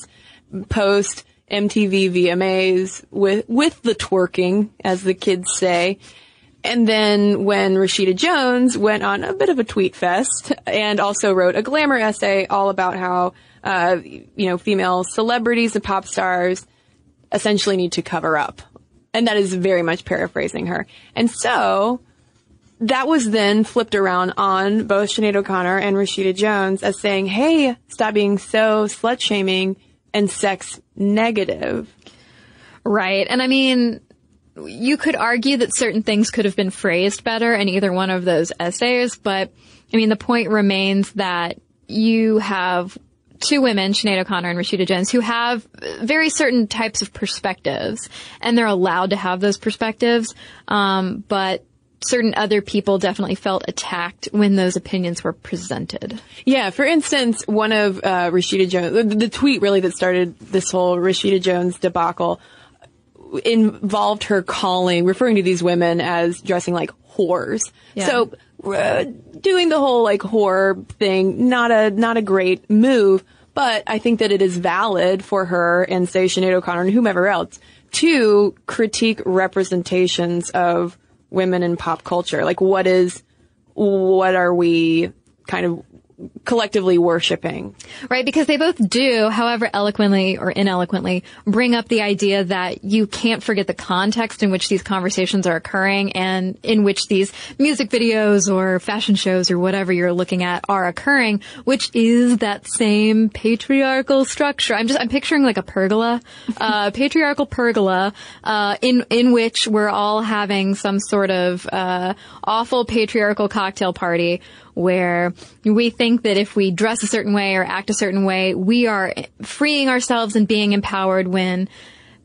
post MTV VMAs with, with the twerking, as the kids say. And then when Rashida Jones went on a bit of a tweet fest and also wrote a glamour essay all about how, uh, you know, female celebrities and pop stars essentially need to cover up. And that is very much paraphrasing her. And so that was then flipped around on both Sinead O'Connor and Rashida Jones as saying, hey, stop being so slut shaming and sex negative. Right. And I mean, you could argue that certain things could have been phrased better in either one of those essays, but I mean, the point remains that you have two women, Sinead O'Connor and Rashida Jones, who have very certain types of perspectives, and they're allowed to have those perspectives. Um, but certain other people definitely felt attacked when those opinions were presented. Yeah, for instance, one of uh, Rashida Jones, the, the tweet really that started this whole Rashida Jones debacle involved her calling, referring to these women as dressing like whores. Yeah. So uh, doing the whole like whore thing, not a not a great move. But I think that it is valid for her and say Sinead O'Connor and whomever else to critique representations of women in pop culture. Like what is, what are we kind of collectively worshiping. Right, because they both do, however eloquently or ineloquently, bring up the idea that you can't forget the context in which these conversations are occurring and in which these music videos or fashion shows or whatever you're looking at are occurring, which is that same patriarchal structure. I'm just, I'm picturing like a pergola, uh, patriarchal pergola, uh, in, in which we're all having some sort of, uh, awful patriarchal cocktail party where we think that if we dress a certain way or act a certain way, we are freeing ourselves and being empowered when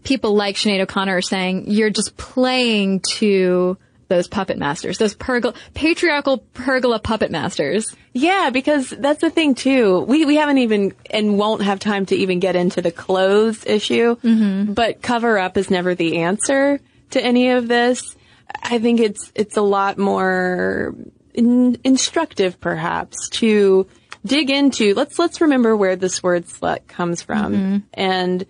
people like Sinead O'Connor are saying, you're just playing to those puppet masters, those pergola, patriarchal pergola puppet masters. Yeah, because that's the thing too. We we haven't even and won't have time to even get into the clothes issue. Mm-hmm. But cover up is never the answer to any of this. I think it's it's a lot more in, instructive perhaps to dig into let's let's remember where this word slut comes from mm-hmm. and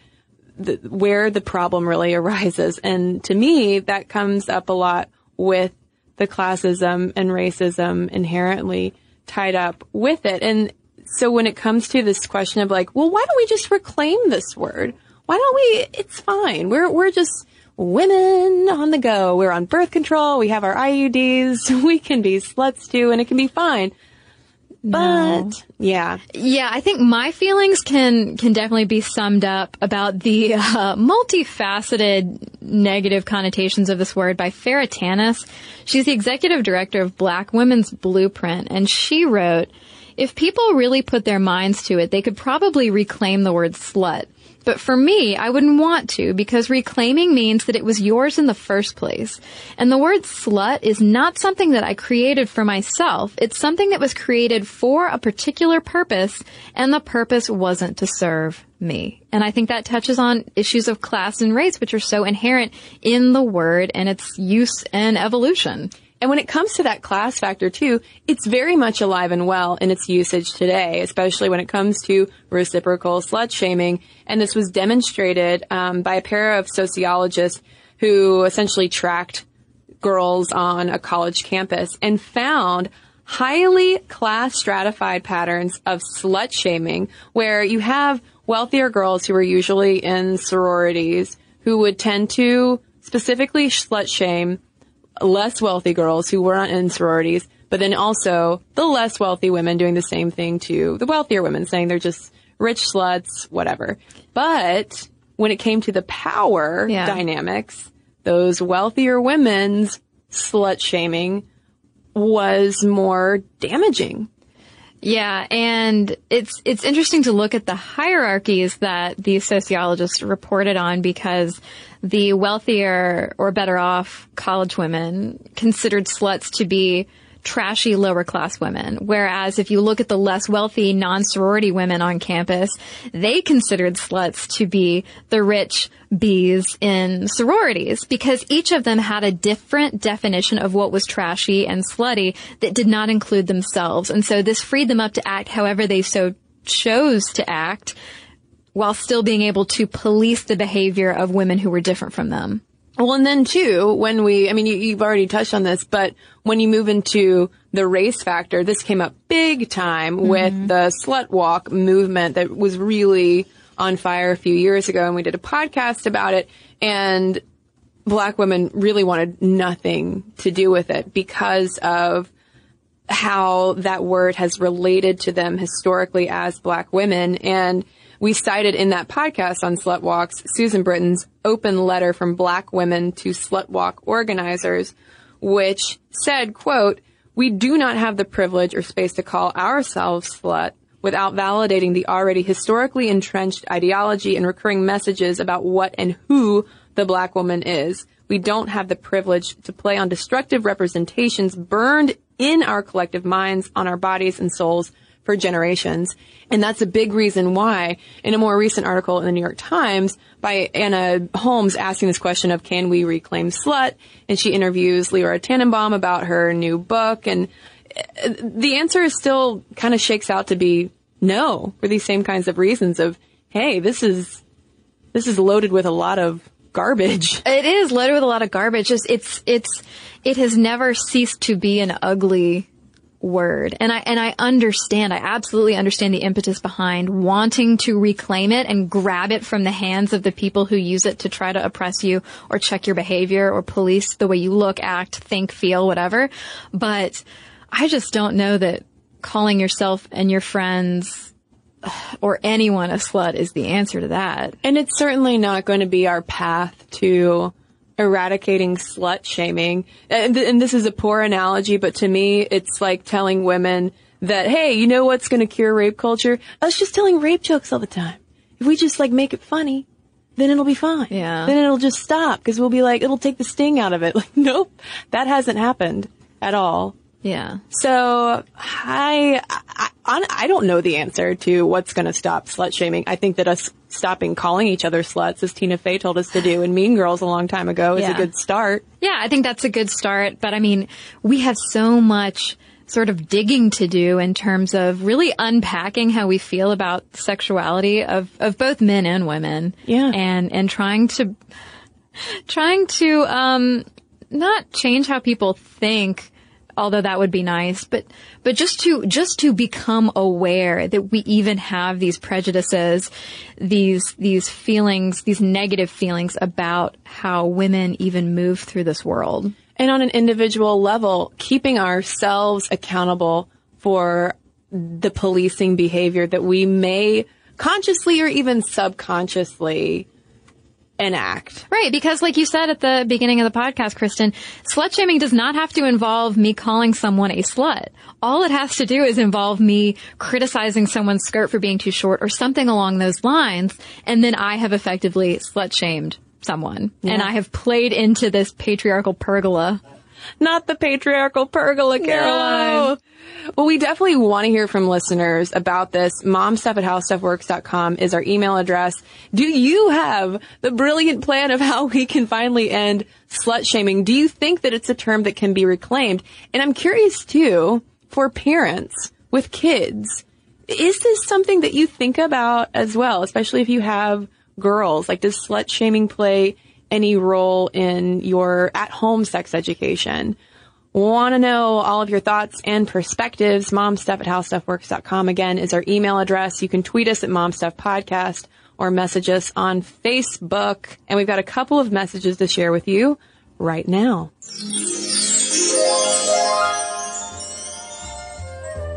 the, where the problem really arises. And to me that comes up a lot with the classism and racism inherently tied up with it. And so when it comes to this question of like well why don't we just reclaim this word? Why don't we it's fine. We're we're just women on the go. We're on birth control. We have our IUDs. We can be sluts too, and it can be fine. But No. yeah, Yeah, I think my feelings can can definitely be summed up about the uh, multifaceted negative connotations of this word by Farah Tanis. She's the executive director of Black Women's Blueprint, and she wrote, "If people really put their minds to it, they could probably reclaim the word slut." But for me, I wouldn't want to because reclaiming means that it was yours in the first place. And the word slut is not something that I created for myself. It's something that was created for a particular purpose and the purpose wasn't to serve me. And I think that touches on issues of class and race, which are so inherent in the word and its use and evolution. And when it comes to that class factor too, it's very much alive and well in its usage today, especially when it comes to reciprocal slut shaming. And this was demonstrated um, by a pair of sociologists who essentially tracked girls on a college campus and found highly class stratified patterns of slut shaming where you have wealthier girls who are usually in sororities who would tend to specifically slut shame less wealthy girls who weren't in sororities, but then also the less wealthy women doing the same thing to the wealthier women, saying they're just rich sluts, whatever. But when it came to the power Yeah. dynamics, those wealthier women's slut shaming was more damaging. Yeah, and it's it's interesting to look at the hierarchies that these sociologists reported on because the wealthier or better off college women considered sluts to be trashy lower class women. Whereas if you look at the less wealthy non-sorority women on campus, they considered sluts to be the rich bees in sororities because each of them had a different definition of what was trashy and slutty that did not include themselves. And so this freed them up to act however they so chose to act while still being able to police the behavior of women who were different from them. Well, and then too, when we, I mean, you, you've already touched on this, but when you move into the race factor, this came up big time mm-hmm. with the slut walk movement that was really on fire a few years ago. And we did a podcast about it and black women really wanted nothing to do with it because of how that word has related to them historically as black women. And we cited in that podcast on slut walks Susan Britton's open letter from black women to slut walk organizers, which said, quote, we do not have the privilege or space to call ourselves slut without validating the already historically entrenched ideology and recurring messages about what and who the black woman is. We don't have the privilege to play on destructive representations burned in our collective minds, on our bodies and souls for generations. And that's a big reason why, in a more recent article in the New York Times by Anna Holmes asking this question of can we reclaim slut? And she interviews Leora Tannenbaum about her new book. And uh, the answer is still kind of shakes out to be no for these same kinds of reasons of, hey, this is, this is loaded with a lot of garbage. It is loaded with a lot of garbage. It's, it's, it's, it has never ceased to be an ugly word. And I, and I understand, I absolutely understand the impetus behind wanting to reclaim it and grab it from the hands of the people who use it to try to oppress you or check your behavior or police the way you look, act, think, feel, whatever. But I just don't know that calling yourself and your friends or anyone a slut is the answer to that. And it's certainly not going to be our path to eradicating slut shaming. And, th- and this is a poor analogy, but to me, it's like telling women that, hey, you know what's going to cure rape culture? Oh, us just telling rape jokes all the time. If we just like make it funny, then it'll be fine. Yeah. Then it'll just stop because we'll be like, it'll take the sting out of it. Like, nope, that hasn't happened at all. Yeah. So I, I, I don't know the answer to what's going to stop slut shaming. I think that us stopping calling each other sluts, as Tina Fey told us to do in Mean Girls a long time ago, is Yeah. a good start. Yeah, I think that's a good start. But I mean, we have so much sort of digging to do in terms of really unpacking how we feel about sexuality of, of both men and women. Yeah. And, and trying to, trying to, um, not change how people think, although that would be nice, but, but just to, just to become aware that we even have these prejudices, these, these feelings, these negative feelings about how women even move through this world. And on an individual level, keeping ourselves accountable for the policing behavior that we may consciously or even subconsciously enact. Right, because like you said at the beginning of the podcast, Cristen, slut shaming does not have to involve me calling someone a slut. All it has to do is involve me criticizing someone's skirt for being too short or something along those lines, and then I have effectively slut shamed someone. And I have played into this patriarchal pergola. Not the patriarchal pergola, Caroline. Well, we definitely want to hear from listeners about this. Momstuff at howstuffworks.com is our email address. Do you have the brilliant plan of how we can finally end slut shaming? Do you think that it's a term that can be reclaimed? And I'm curious too, for parents with kids, is this something that you think about as well, especially if you have girls? Like, does slut shaming play any role in your at home sex education? Want to know all of your thoughts and perspectives? Momstuff at howstuffworks.com again is our email address. You can tweet us at momstuffpodcast or message us on Facebook. And we've got a couple of messages to share with you right now.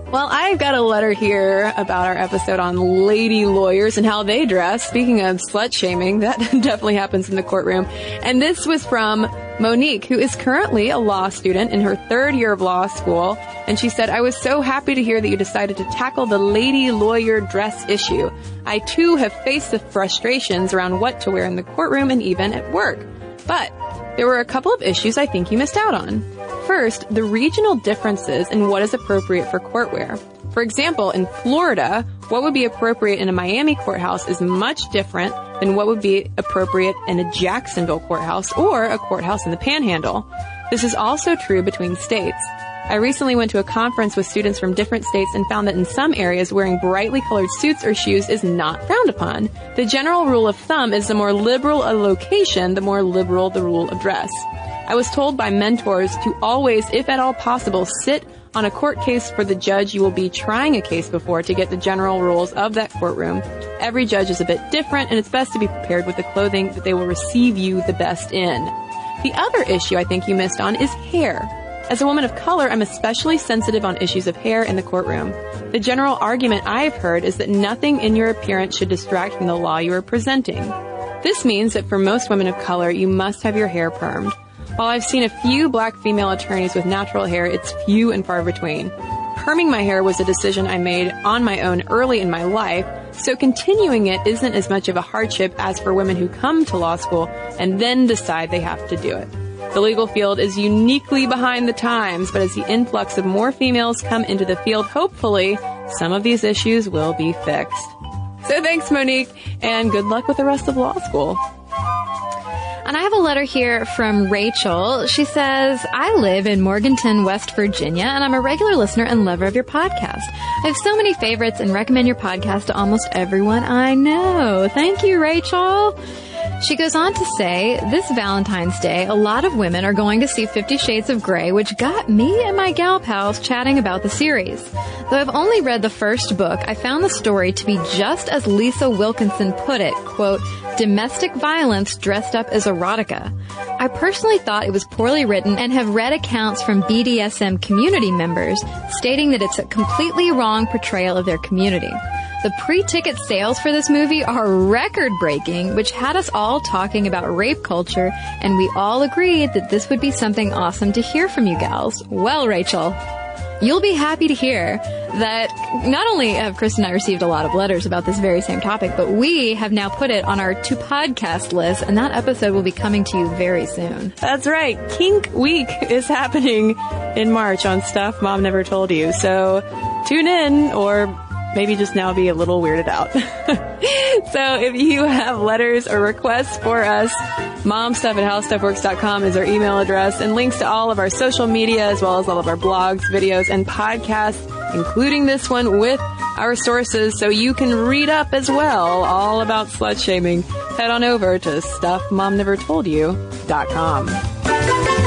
Well, I've got a letter here about our episode on lady lawyers and how they dress. Speaking of slut shaming, that definitely happens in the courtroom. And this was from Monique, who is currently a law student in her third year of law school. And she said, I was so happy to hear that you decided to tackle the lady lawyer dress issue. I too have faced the frustrations around what to wear in the courtroom and even at work. But there were a couple of issues I think you missed out on. First, the regional differences in what is appropriate for courtwear. For example, in Florida, what would be appropriate in a Miami courthouse is much different than what would be appropriate in a Jacksonville courthouse or a courthouse in the Panhandle. This is also true between states. I recently went to a conference with students from different states and found that in some areas wearing brightly colored suits or shoes is not frowned upon. The general rule of thumb is the more liberal a location, the more liberal the rule of dress. I was told by mentors to always, if at all possible, sit on a court case for the judge you will be trying a case before to get the general rules of that courtroom. Every judge is a bit different and it's best to be prepared with the clothing that they will receive you the best in. The other issue I think you missed on is hair. As a woman of color, I'm especially sensitive on issues of hair in the courtroom. The general argument I've heard is that nothing in your appearance should distract from the law you are presenting. This means that for most women of color, you must have your hair permed. While I've seen a few black female attorneys with natural hair, it's few and far between. Perming my hair was a decision I made on my own early in my life, so continuing it isn't as much of a hardship as for women who come to law school and then decide they have to do it. The legal field is uniquely behind the times, but as the influx of more females come into the field, hopefully some of these issues will be fixed. So thanks, Monique, and good luck with the rest of law school. And I have a letter here from Rachel. She says, I live in Morgantown, West Virginia, and I'm a regular listener and lover of your podcast. I have so many favorites and recommend your podcast to almost everyone I know. Thank you, Rachel. She goes on to say, this Valentine's Day, a lot of women are going to see Fifty Shades of Grey, which got me and my gal pals chatting about the series. Though I've only read the first book, I found the story to be just as Lisa Wilkinson put it, quote, domestic violence dressed up as erotica. I personally thought it was poorly written and have read accounts from BDSM community members stating that it's a completely wrong portrayal of their community. The pre-ticket sales for this movie are record breaking, which had us all talking about rape culture, and we all agreed that this would be something awesome to hear from you gals. Well, Rachel, you'll be happy to hear that not only have Chris and I received a lot of letters about this very same topic, but we have now put it on our to podcast list, and that episode will be coming to you very soon. That's right. Kink Week is happening in March on Stuff Mom Never Told You. So tune in or maybe just now be a little weirded out. so if you have letters or requests for us, momstuff at howstuffworks.com is our email address and links to all of our social media as well as all of our blogs, videos, and podcasts, including this one with our sources so you can read up as well all about slut shaming. Head on over to stuffmomnevertoldyou.com.